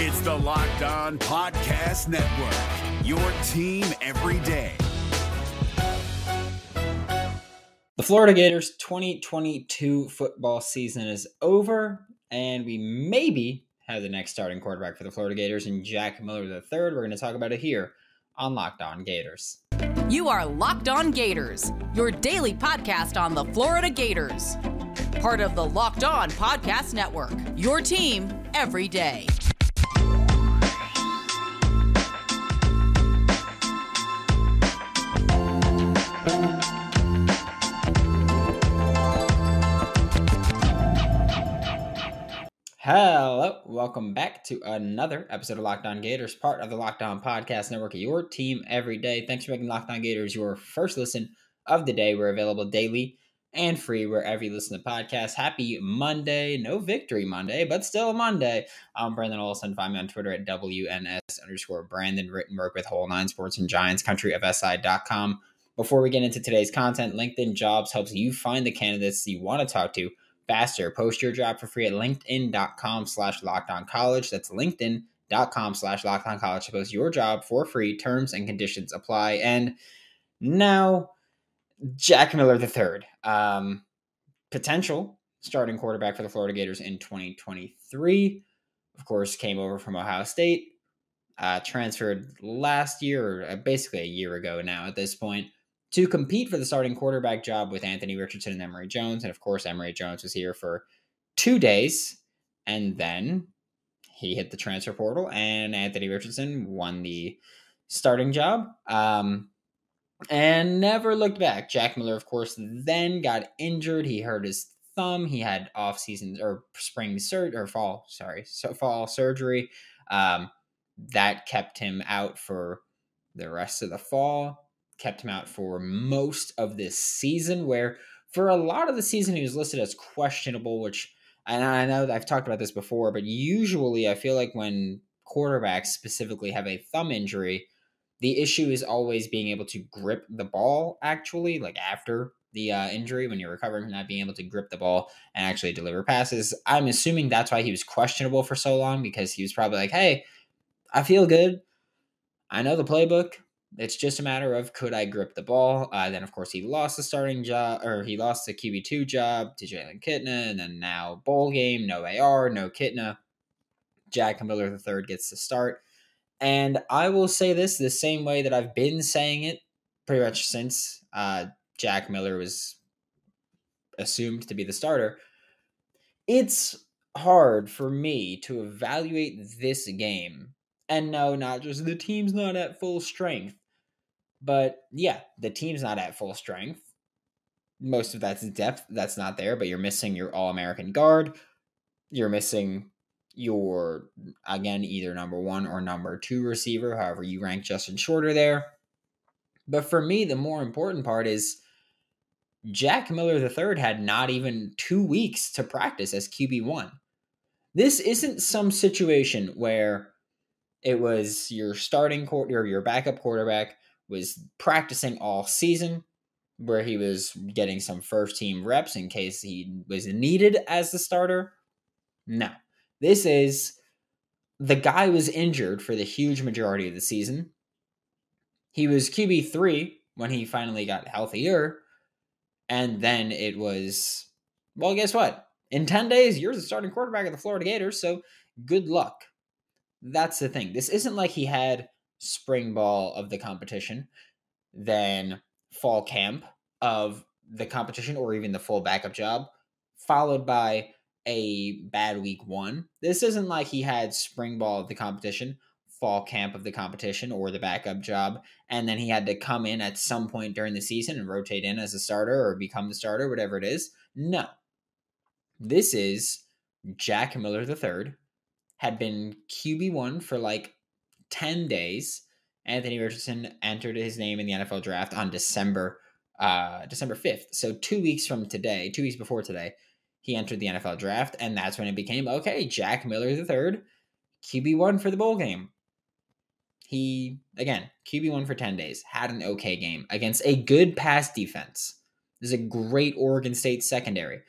It's the Locked On Podcast Network, your team every day. The Florida Gators 2022 football season is over, and we maybe have the next starting quarterback for the Florida Gators in Jack Miller III. We're going to talk about it here on Locked On Gators. You are Locked On Gators, your daily podcast on the Florida Gators. Part of the Locked On Podcast Network, your team every day. Hello, welcome back to another episode of Locked On Gators, part of the Locked On Podcast Network, your team every day. Thanks for making Locked On Gators your first listen of the day. We're available daily and free wherever you listen to podcasts. Happy Monday. No victory Monday, but still a Monday. I'm Brandon Olson. Find me on Twitter at WNS underscore Brandon, written work with Whole Nine Sports and Giants Country of SI.com. Before we get into today's content, LinkedIn Jobs helps you find the candidates you want to talk to faster. Post your job for free at linkedin.com slash college. That's linkedin.com slash college to post your job for free. Terms and conditions apply. And now, Jack Miller III, um, potential starting quarterback for the Florida Gators in 2023. Of course, came over from Ohio State, uh, transferred last year, or uh, basically a year ago now at this point to compete for the starting quarterback job with Anthony Richardson and Emory Jones. And of course, Emory Jones was here for two days. And then he hit the transfer portal, and Anthony Richardson won the starting job um, and never looked back. Jack Miller, of course, then got injured. He hurt his thumb. He had off season or spring surgery or fall, sorry, so fall surgery. Um, that kept him out for the rest of the fall kept him out for most of this season, where for a lot of the season he was listed as questionable, which and I know I've talked about this before, but usually I feel like when quarterbacks specifically have a thumb injury, the issue is always being able to grip the ball actually, like after the uh, injury when you're recovering from not being able to grip the ball and actually deliver passes. I'm assuming that's why he was questionable for so long because he was probably like, hey, I feel good. I know the playbook. It's just a matter of could I grip the ball. Uh, then of course he lost the starting job, or he lost the QB two job to Jalen Kitna, and then now bowl game, no AR, no Kitna. Jack Miller the third gets to start, and I will say this the same way that I've been saying it pretty much since uh, Jack Miller was assumed to be the starter. It's hard for me to evaluate this game and no, not just the team's not at full strength. But yeah, the team's not at full strength. Most of that's depth that's not there, but you're missing your all American guard. You're missing your, again, either number one or number two receiver, however you rank Justin Shorter there. But for me, the more important part is Jack Miller III had not even two weeks to practice as QB1. This isn't some situation where it was your starting quarter or your backup quarterback was practicing all season where he was getting some first team reps in case he was needed as the starter. No. This is the guy was injured for the huge majority of the season. He was QB3 when he finally got healthier. And then it was, well, guess what? In 10 days, you're the starting quarterback of the Florida Gators. So good luck. That's the thing. This isn't like he had spring ball of the competition, then fall camp of the competition, or even the full backup job, followed by a bad week one. This isn't like he had spring ball of the competition, fall camp of the competition, or the backup job, and then he had to come in at some point during the season and rotate in as a starter or become the starter, whatever it is. No. This is Jack Miller III had been QB1 for like 10 days. Anthony Richardson entered his name in the NFL draft on December uh, December 5th. So 2 weeks from today, 2 weeks before today, he entered the NFL draft and that's when it became okay, Jack Miller III QB1 for the bowl game. He again, QB1 for 10 days, had an okay game against a good pass defense. This is a great Oregon State secondary.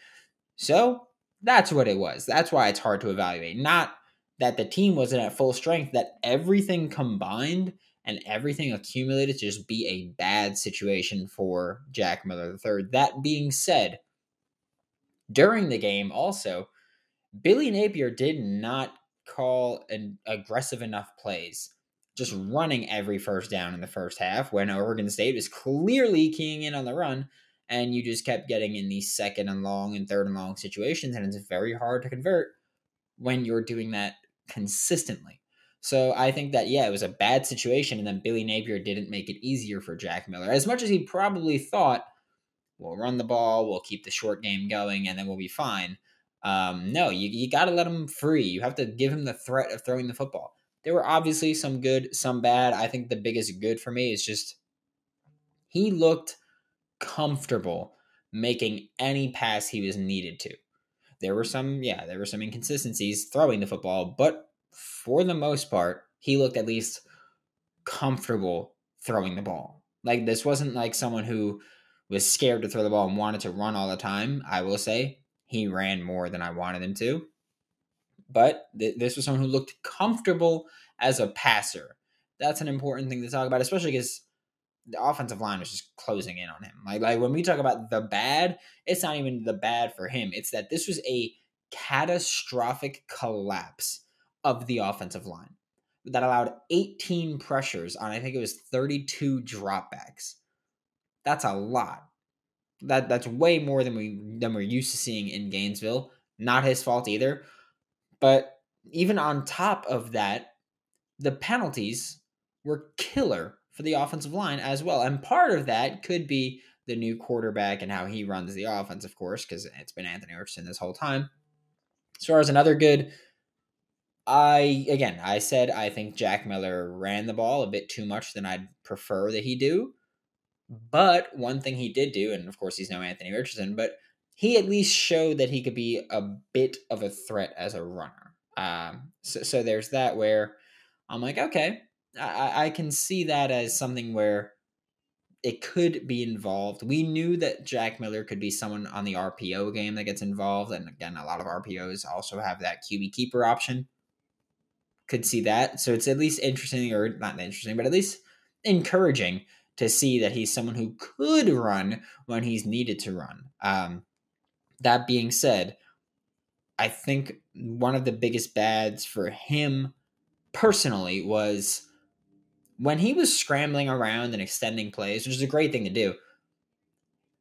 So, that's what it was. That's why it's hard to evaluate. Not that the team wasn't at full strength, that everything combined and everything accumulated to just be a bad situation for Jack Miller III. That being said, during the game, also, Billy Napier did not call an aggressive enough plays, just running every first down in the first half when Oregon State was clearly keying in on the run, and you just kept getting in these second and long and third and long situations, and it's very hard to convert when you're doing that consistently. So I think that yeah, it was a bad situation, and then Billy Napier didn't make it easier for Jack Miller as much as he probably thought. We'll run the ball, we'll keep the short game going, and then we'll be fine. Um, no, you you got to let him free. You have to give him the threat of throwing the football. There were obviously some good, some bad. I think the biggest good for me is just he looked comfortable making any pass he was needed to. There were some, yeah, there were some inconsistencies throwing the football, but for the most part, he looked at least comfortable throwing the ball. Like this wasn't like someone who was scared to throw the ball and wanted to run all the time. I will say he ran more than I wanted him to. But th- this was someone who looked comfortable as a passer. That's an important thing to talk about, especially because the offensive line was just closing in on him. Like, like when we talk about the bad, it's not even the bad for him. It's that this was a catastrophic collapse of the offensive line that allowed 18 pressures on I think it was 32 dropbacks. That's a lot. That that's way more than we than we're used to seeing in Gainesville. Not his fault either. But even on top of that, the penalties were killer for the offensive line as well. And part of that could be the new quarterback and how he runs the offense, of course, because it's been Anthony Richardson this whole time. As far as another good I again, I said I think Jack Miller ran the ball a bit too much than I'd prefer that he do. But one thing he did do, and of course he's no Anthony Richardson, but he at least showed that he could be a bit of a threat as a runner. Um, so, so there's that where I'm like, okay, I, I can see that as something where it could be involved. We knew that Jack Miller could be someone on the RPO game that gets involved, and again, a lot of RPOs also have that QB keeper option could see that. So it's at least interesting, or not interesting, but at least encouraging to see that he's someone who could run when he's needed to run. Um, that being said, I think one of the biggest bads for him personally was when he was scrambling around and extending plays, which is a great thing to do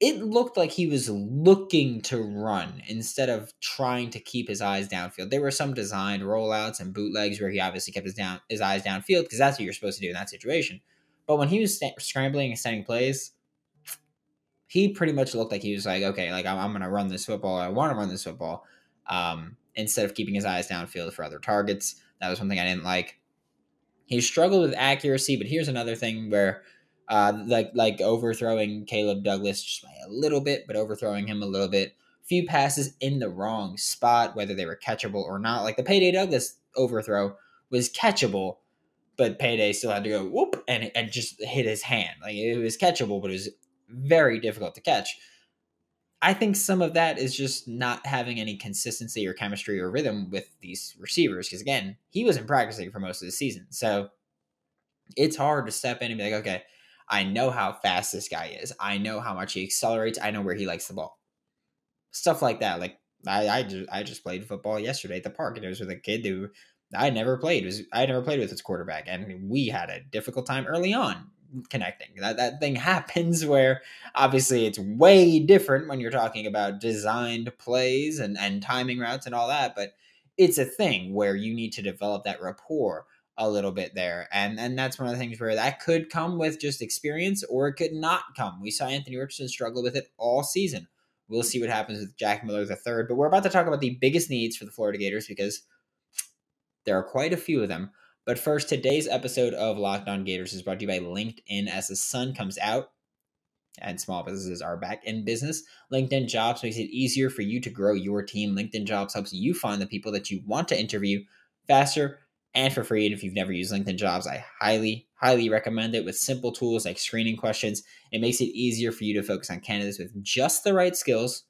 it looked like he was looking to run instead of trying to keep his eyes downfield. There were some designed rollouts and bootlegs where he obviously kept his down his eyes downfield because that's what you're supposed to do in that situation. But when he was st- scrambling and setting plays, he pretty much looked like he was like, okay, like I'm, I'm going to run this football. I want to run this football. Um, instead of keeping his eyes downfield for other targets, that was one thing I didn't like. He struggled with accuracy, but here's another thing where uh, like like overthrowing Caleb Douglas just by a little bit, but overthrowing him a little bit. Few passes in the wrong spot, whether they were catchable or not. Like the Payday Douglas overthrow was catchable, but Payday still had to go whoop and and just hit his hand. Like it was catchable, but it was very difficult to catch. I think some of that is just not having any consistency or chemistry or rhythm with these receivers. Because again, he wasn't practicing for most of the season, so it's hard to step in and be like, okay, I know how fast this guy is. I know how much he accelerates. I know where he likes the ball. Stuff like that. Like I, I just I just played football yesterday at the park, and it was with a kid who I never played. It was I never played with his quarterback, and we had a difficult time early on connecting. That that thing happens where obviously it's way different when you're talking about designed plays and and timing routes and all that, but it's a thing where you need to develop that rapport a little bit there. And and that's one of the things where that could come with just experience or it could not come. We saw Anthony Richardson struggle with it all season. We'll see what happens with Jack Miller the third. But we're about to talk about the biggest needs for the Florida Gators because there are quite a few of them. But first, today's episode of Locked On Gators is brought to you by LinkedIn. As the sun comes out and small businesses are back in business, LinkedIn Jobs makes it easier for you to grow your team. LinkedIn Jobs helps you find the people that you want to interview faster and for free. And if you've never used LinkedIn Jobs, I highly, highly recommend it with simple tools like screening questions. It makes it easier for you to focus on candidates with just the right skills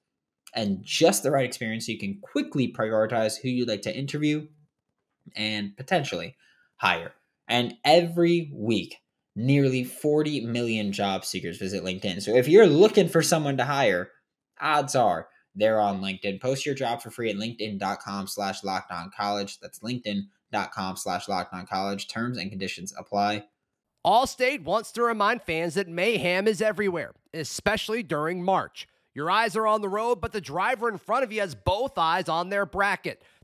and just the right experience so you can quickly prioritize who you'd like to interview. and potentially higher. And every week, nearly 40 million job seekers visit LinkedIn. So if you're looking for someone to hire, odds are they're on LinkedIn. Post your job for free at linkedin.com slash college. That's linkedin.com slash college. Terms and conditions apply. Allstate wants to remind fans that mayhem is everywhere, especially during March. Your eyes are on the road, but the driver in front of you has both eyes on their bracket.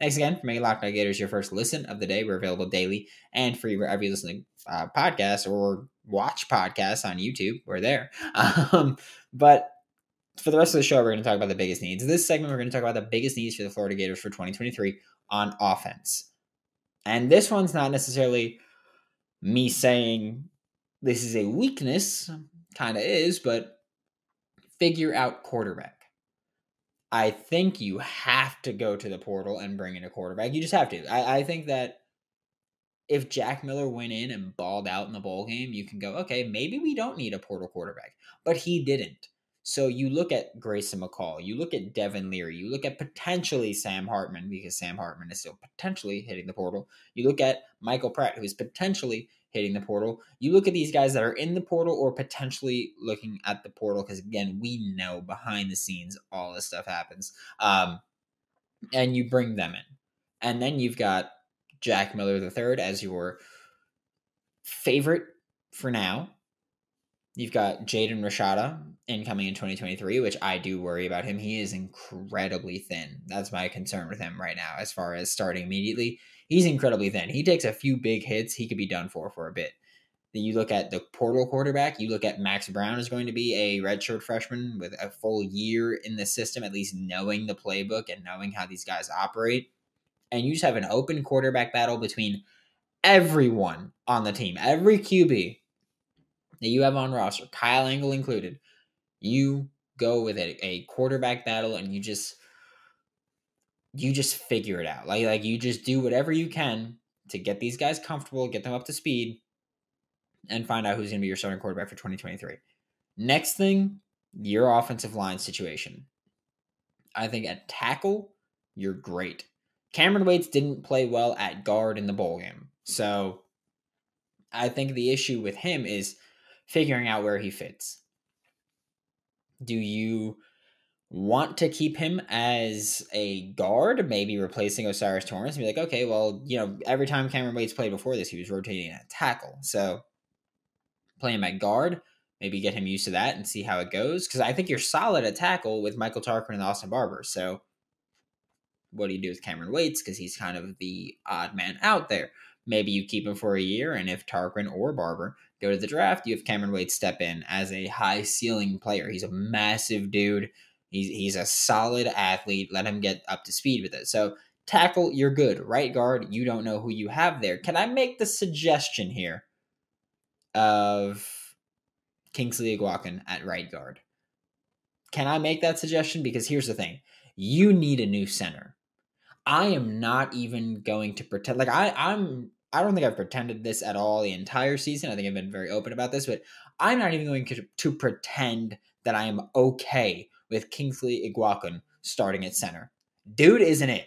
Thanks again for making Locked On Gators your first listen of the day. We're available daily and free wherever you listen to uh, podcasts or watch podcasts on YouTube. We're there. Um, but for the rest of the show, we're going to talk about the biggest needs. This segment, we're going to talk about the biggest needs for the Florida Gators for 2023 on offense. And this one's not necessarily me saying this is a weakness, kind of is, but figure out quarterback. I think you have to go to the portal and bring in a quarterback. You just have to. I, I think that if Jack Miller went in and balled out in the bowl game, you can go, okay, maybe we don't need a portal quarterback. But he didn't. So you look at Grayson McCall, you look at Devin Leary, you look at potentially Sam Hartman because Sam Hartman is still potentially hitting the portal. You look at Michael Pratt, who is potentially hitting the portal. You look at these guys that are in the portal or potentially looking at the portal because again, we know behind the scenes all this stuff happens. Um, and you bring them in, and then you've got Jack Miller III as your favorite for now You've got Jaden Rashada incoming in 2023, which I do worry about him. He is incredibly thin. That's my concern with him right now, as far as starting immediately. He's incredibly thin. He takes a few big hits, he could be done for for a bit. Then you look at the portal quarterback. You look at Max Brown is going to be a redshirt freshman with a full year in the system, at least knowing the playbook and knowing how these guys operate. And you just have an open quarterback battle between everyone on the team, every QB that you have on roster, Kyle Engel included, you go with a, a quarterback battle and you just you just figure it out. Like like you just do whatever you can to get these guys comfortable, get them up to speed, and find out who's going to be your starting quarterback for 2023. Next thing, your offensive line situation. I think at tackle, you're great. Kamryn Waites didn't play well at guard in the bowl game. So I think the issue with him is figuring out where he fits. Do you want to keep him as a guard, maybe replacing O'Cyrus Torrence, and be like, okay, well, you know, every time Kamryn Waites played before this, he was rotating at tackle. So play him at guard, maybe get him used to that and see how it goes. Because I think you're solid at tackle with Michael Tarquin and Austin Barber. So what do you do with Kamryn Waites? Because he's kind of the odd man out there. Maybe you keep him for a year, and if Tarquin or Barber go to the draft, you have Cameron Wade step in as a high ceiling player. He's a massive dude. He's he's a solid athlete. Let him get up to speed with it. So tackle, you're good. Right guard, you don't know who you have there. Can I make the suggestion here of Kingsley Eguakun at right guard? Can I make that suggestion? Because here's the thing: you need a new center. I am not even going to pretend like I I'm I don't think I've pretended this at all the entire season. I think I've been very open about this, but I'm not even going to pretend that I am okay with Kingsley Eguakun starting at center. Dude isn't it.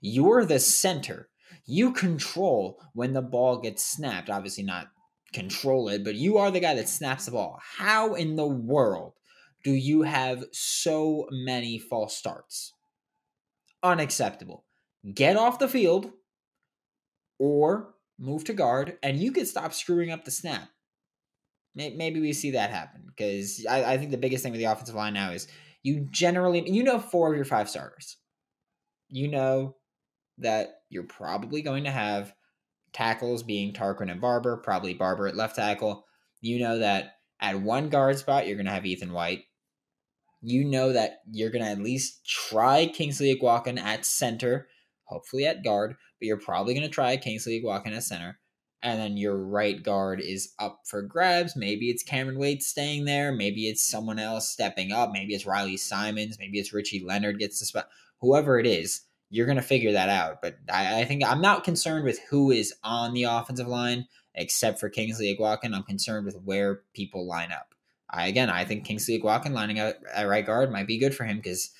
You're the center. You control when the ball gets snapped. Obviously, not control it, but you are the guy that snaps the ball. How in the world do you have so many false starts? Unacceptable. Get off the field or move to guard, and you could stop screwing up the snap. Maybe we see that happen because I think the biggest thing with the offensive line now is you generally you know four of your five starters. You know that you're probably going to have tackles being Tarquin and Barber, probably Barber at left tackle. You know that at one guard spot you're going to have Ethan White. You know that you're going to at least try Kingsley Eguakun at center, hopefully at guard, but you're probably going to try Kingsley Eguakun at center. And then your right guard is up for grabs. Maybe it's Cameron Wade staying there. Maybe it's someone else stepping up. Maybe it's Riley Simons. Maybe it's Richie Leonard gets the spot. Whoever it is, you're going to figure that out. But I, I, think I'm not concerned with who is on the offensive line except for Kingsley Eguakun. I'm concerned with where people line up. I, again, I think Kingsley Eguakun lining up at right guard might be good for him because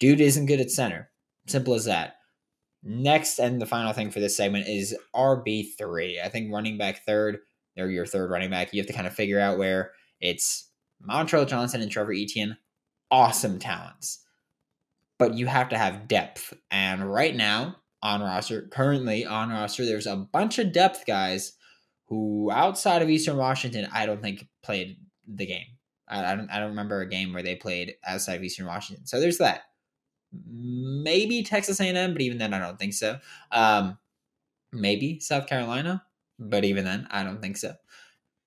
dude isn't good at center. Simple as that. Next and the final thing for this segment is RB3. I think running back third, or your third running back, you have to kind of figure out where it's Montrell Johnson and Trevor Etienne. Awesome talents. But you have to have depth. And right now, on roster, currently on roster, there's a bunch of depth guys who, outside of Eastern Washington, I don't think played the game. I, I don't, I don't remember a game where they played outside of Eastern Washington. So there's that maybe Texas A&M, but even then, I don't think so. Um, maybe South Carolina, but even then, I don't think so.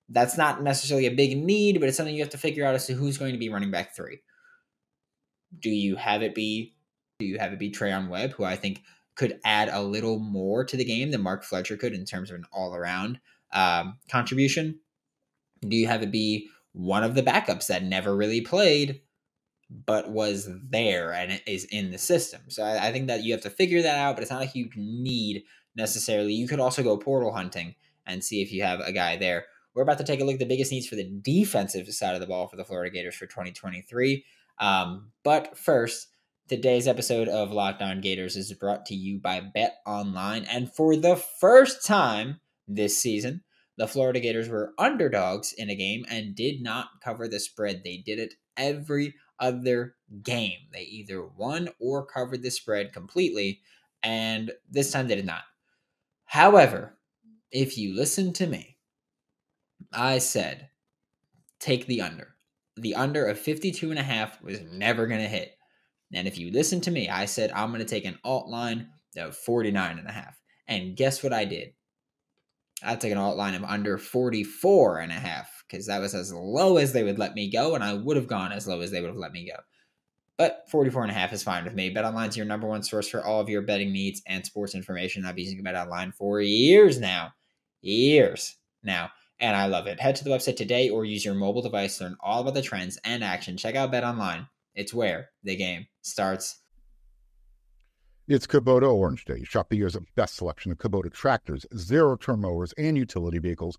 That's not necessarily a big need, but it's something you have to figure out as to who's going to be running back three. Do you have it be? Do you have it be Treyaun Webb, who I think could add a little more to the game than Mark Fletcher could in terms of an all-around um, contribution? Do you have it be one of the backups that never really played but was there and it is in the system. So I, I, think that you have to figure that out, but it's not a huge need necessarily. You could also go portal hunting and see if you have a guy there. We're about to take a look at the biggest needs for the defensive side of the ball for the Florida Gators for 2023. Um, but first, today's episode of Locked On Gators is brought to you by Bet Online. And for the first time this season, the Florida Gators were underdogs in a game and did not cover the spread. They did it every other game. They either won or covered the spread completely, and this time they did not. However, if you listen to me, I said take the under. The under of 52 and a half was never going to hit. And if you listen to me, I said I'm going to take an alt line of 49 and a half. And guess what I did? I took an alt line of under 44 and a half because that was as low as they would let me go, and I would have gone as low as they would have let me go. But 44 and a half is fine with me. BetOnline is your number one source for all of your betting needs and sports information. I've been using BetOnline for years now. Years now. And I love it. Head to the website today or use your mobile device to learn all about the trends and action. Check out BetOnline. It's where the game starts. It's Kubota Orange Day. Shop the year's best selection of Kubota tractors, zero turn mowers, and utility vehicles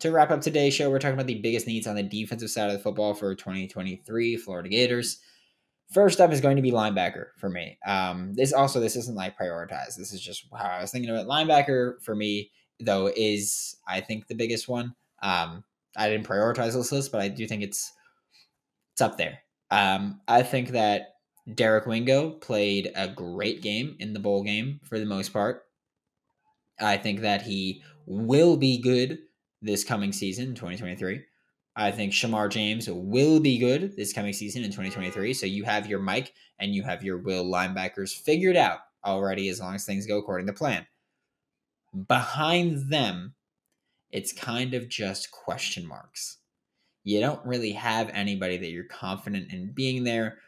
To wrap up today's show, we're talking about the biggest needs on the defensive side of the football for 2023 Florida Gators. First up is going to be linebacker for me. Um, this also this isn't like prioritized. This is just how I was thinking about linebacker for me though is I think the biggest one. Um, I didn't prioritize this list, but I do think it's it's up there. Um, I think that Derek Wingo played a great game in the bowl game for the most part. I think that he will be good this coming season, 2023. I think Shamar James will be good this coming season in 2023. So you have your Mike and you have your Will linebackers figured out already as long as things go according to plan. Behind them, it's kind of just question marks. You don't really have anybody that you're confident in being there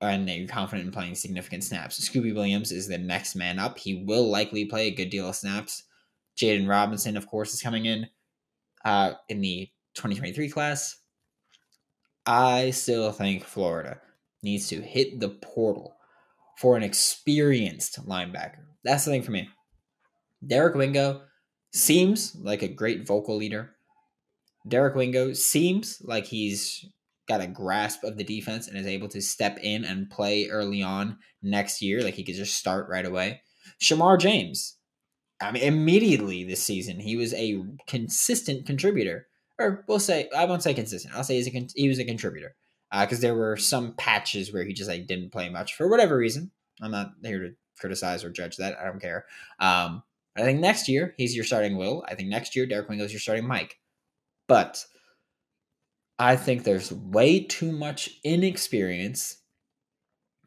and that you're confident in playing significant snaps. Scooby Williams is the next man up. He will likely play a good deal of snaps. Jaden Robinson, of course, is coming in uh, in the 2023 class, I still think Florida needs to hit the portal for an experienced linebacker. That's the thing for me. Derek Wingo seems like a great vocal leader. Derek Wingo seems like he's got a grasp of the defense and is able to step in and play early on next year. Like he could just start right away. Shamar James I mean, immediately this season, he was a consistent contributor. Or we'll say, I won't say consistent. I'll say he's a, he was a contributor because uh, there were some patches where he just like didn't play much for whatever reason. I'm not here to criticize or judge that. I don't care. Um, I think next year he's your starting Will. I think next year Derek Wingo is your starting Mike. But I think there's way too much inexperience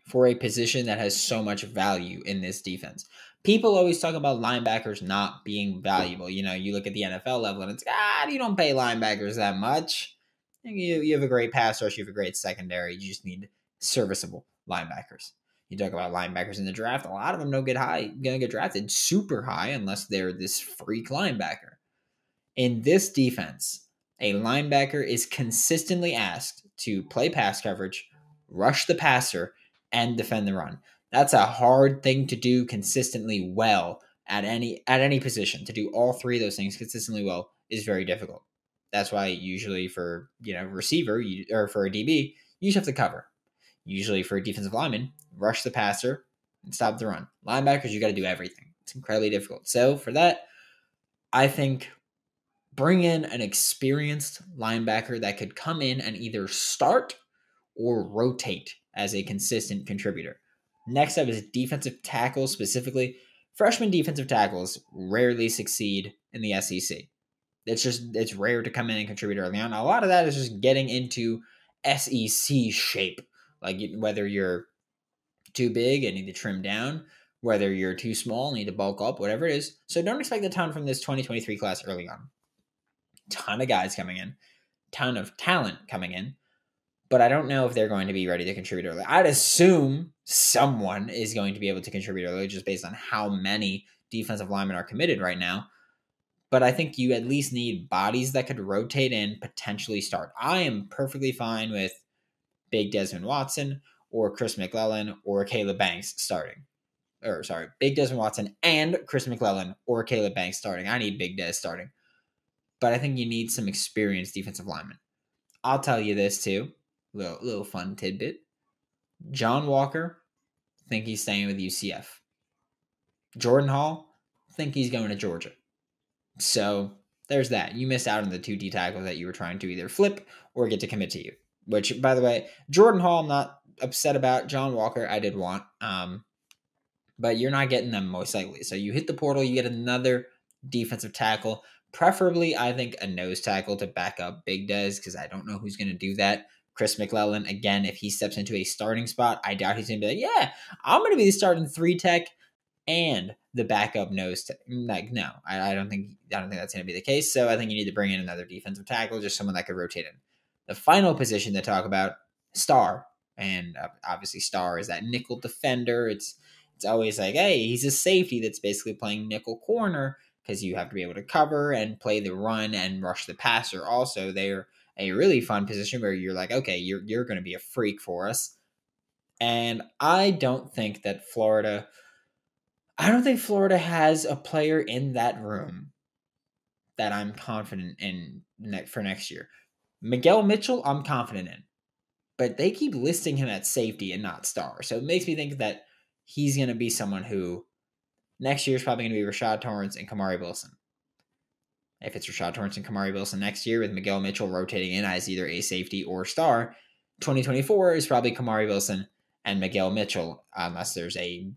for a position that has so much value in this defense. People always talk about linebackers not being valuable. You know, you look at the NFL level and it's, ah, you don't pay linebackers that much. You, you have a great pass rush, you have a great secondary. You just need serviceable linebackers. You talk about linebackers in the draft, a lot of them don't get high, gonna get drafted super high unless they're this freak linebacker. In this defense, a linebacker is consistently asked to play pass coverage, rush the passer, and defend the run. That's a hard thing to do consistently well at any at any position. To do all three of those things consistently well is very difficult. That's why usually for you know receiver you, or for a DB you just have to cover. Usually for a defensive lineman, rush the passer and stop the run. Linebackers you got to do everything. It's incredibly difficult. So for that, I think bring in an experienced linebacker that could come in and either start or rotate as a consistent contributor. Next up is defensive tackles specifically. Freshman defensive tackles rarely succeed in the SEC. It's just it's rare to come in and contribute early on. A lot of that is just getting into SEC shape, like whether you're too big and need to trim down, whether you're too small and need to bulk up, whatever it is. So don't expect a ton from this 2023 class early on. Ton of guys coming in, ton of talent coming in, but I don't know if they're going to be ready to contribute early. I'd assume someone is going to be able to contribute early just based on how many defensive linemen are committed right now. But I think you at least need bodies that could rotate in, potentially start. I am perfectly fine with Big Desmond Watson or Chris McClellan or Caleb Banks starting. Or sorry, Big Desmond Watson and Chris McClellan or Caleb Banks starting. I need Big Des starting. But I think you need some experienced defensive linemen. I'll tell you this too. Little little fun tidbit. John Walker, think he's staying with UCF. Jordan Hall, think he's going to Georgia. So there's that. You missed out on the two D tackles that you were trying to either flip or get to commit to you. Which, by the way, Jordan Hall, I'm not upset about. John Walker, I did want. Um, but you're not getting them most likely. So you hit the portal, you get another defensive tackle. Preferably, I think a nose tackle to back up Big Des because I don't know who's going to do that. Chris McClellan, again, if he steps into a starting spot, I doubt he's going to be like, yeah, I'm going to be the starting three tech and the backup nose. Tech. Like, no, I, I don't think I don't think that's going to be the case. So I think you need to bring in another defensive tackle, just someone that could rotate in. The final position to talk about, star and uh, obviously Star is that nickel defender. It's it's always like, hey, he's a safety that's basically playing nickel corner because you have to be able to cover and play the run and rush the passer. Also, they're a really fun position where you're like, okay, you're you're going to be a freak for us. And I don't think that Florida I don't think Florida has a player in that room that I'm confident in for next year. Miguel Mitchell, I'm confident in but they keep listing him at safety and not star. So it makes me think that he's going to be someone who next year is probably going to be Rashad Torrence and Kamari Wilson. If it's Rashad Torrence and Kamari Wilson next year with Miguel Mitchell rotating in as either a safety or star, 2024 is probably Kamari Wilson and Miguel Mitchell, unless there's a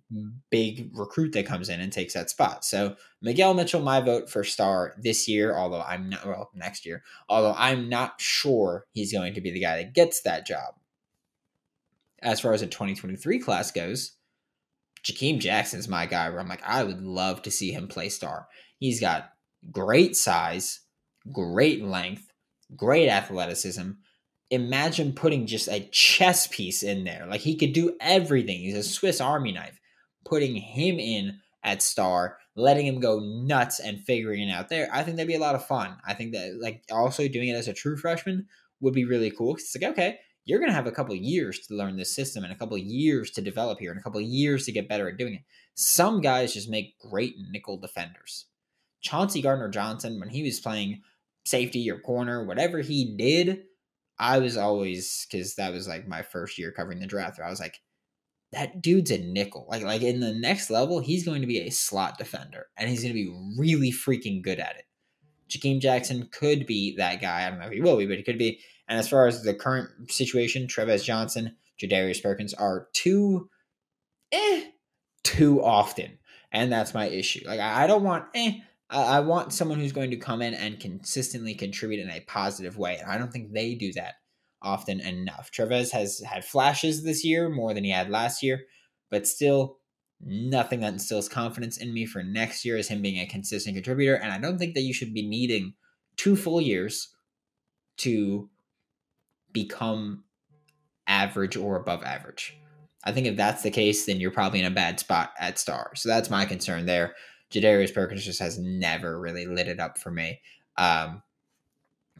big recruit that comes in and takes that spot. So Miguel Mitchell, my vote for star this year, although I'm not well next year, although I'm not sure he's going to be the guy that gets that job. As far as the 2023 class goes, Jakeem Jackson's my guy where I'm like, I would love to see him play star. He's got great size, great length, great athleticism, imagine putting just a chess piece in there. Like he could do everything. He's a Swiss Army knife. Putting him in at star, letting him go nuts and figuring it out there. I think that'd be a lot of fun. I think that like also doing it as a true freshman would be really cool. It's like, okay, you're gonna have a couple years to learn this system and a couple years to develop here and a couple years to get better at doing it. Some guys just make great nickel defenders. Chauncey Gardner Johnson, when he was playing safety or corner, whatever he did, I was always because that was like my first year covering the draft. I was like, that dude's a nickel. Like like in the next level, he's going to be a slot defender, and he's going to be really freaking good at it. Jakeem Jackson could be that guy. I don't know if he will be, but he could be. And as far as the current situation, Trevez Johnson, Jadarius Perkins are too, eh, too often, and that's my issue. Like I don't want, eh, I, want someone who's going to come in and consistently contribute in a positive way. And I don't think they do that often enough. Trevez has had flashes this year more than he had last year, but still nothing that instills confidence in me for next year is him being a consistent contributor. And I don't think that you should be needing two full years to become average or above average. I think if that's the case, then you're probably in a bad spot at star. So that's my concern there. Jadarius Perkins just has never really lit it up for me. Um,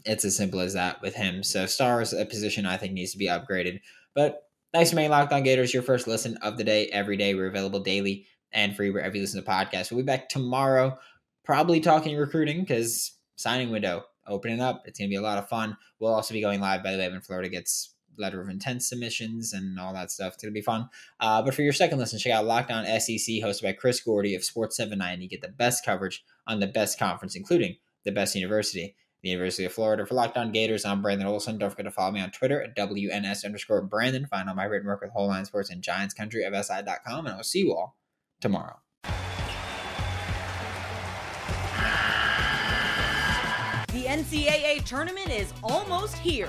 it's as simple as that with him. So star is a position I think needs to be upgraded. But thanks for making Locked On Gators your first listen of the day every day. We're available daily and free wherever you listen to podcasts. We'll be back tomorrow, probably talking recruiting because signing window opening up. It's going to be a lot of fun. We'll also be going live, by the way, when Florida gets letter of intent submissions and all that stuff. It's going to be fun. Uh, but for your second listen, check out Locked On SEC, hosted by Chris Gordy of Sports 790. You get the best coverage on the best conference, including the best university, the University of Florida. For Locked On Gators, I'm Brandon Olson. Don't forget to follow me on Twitter at WNS underscore Brandon. Find all my written work with Whole Nine Sports and Giants Country of SI.com. And I'll see you all tomorrow. The NCAA tournament is almost here,